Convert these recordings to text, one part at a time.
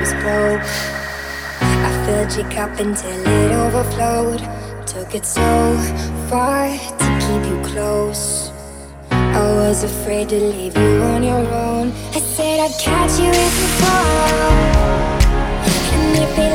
was broke. I filled your cup until it overflowed. Took it so far to keep you close. I was afraid to leave you on your own. I said I'd catch you if you fall. And if it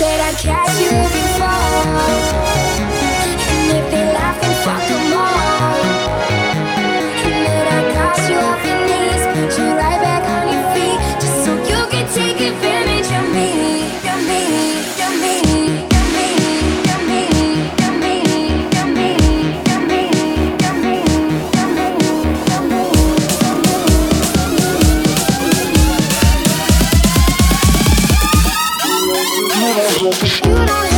That I catch you? You don't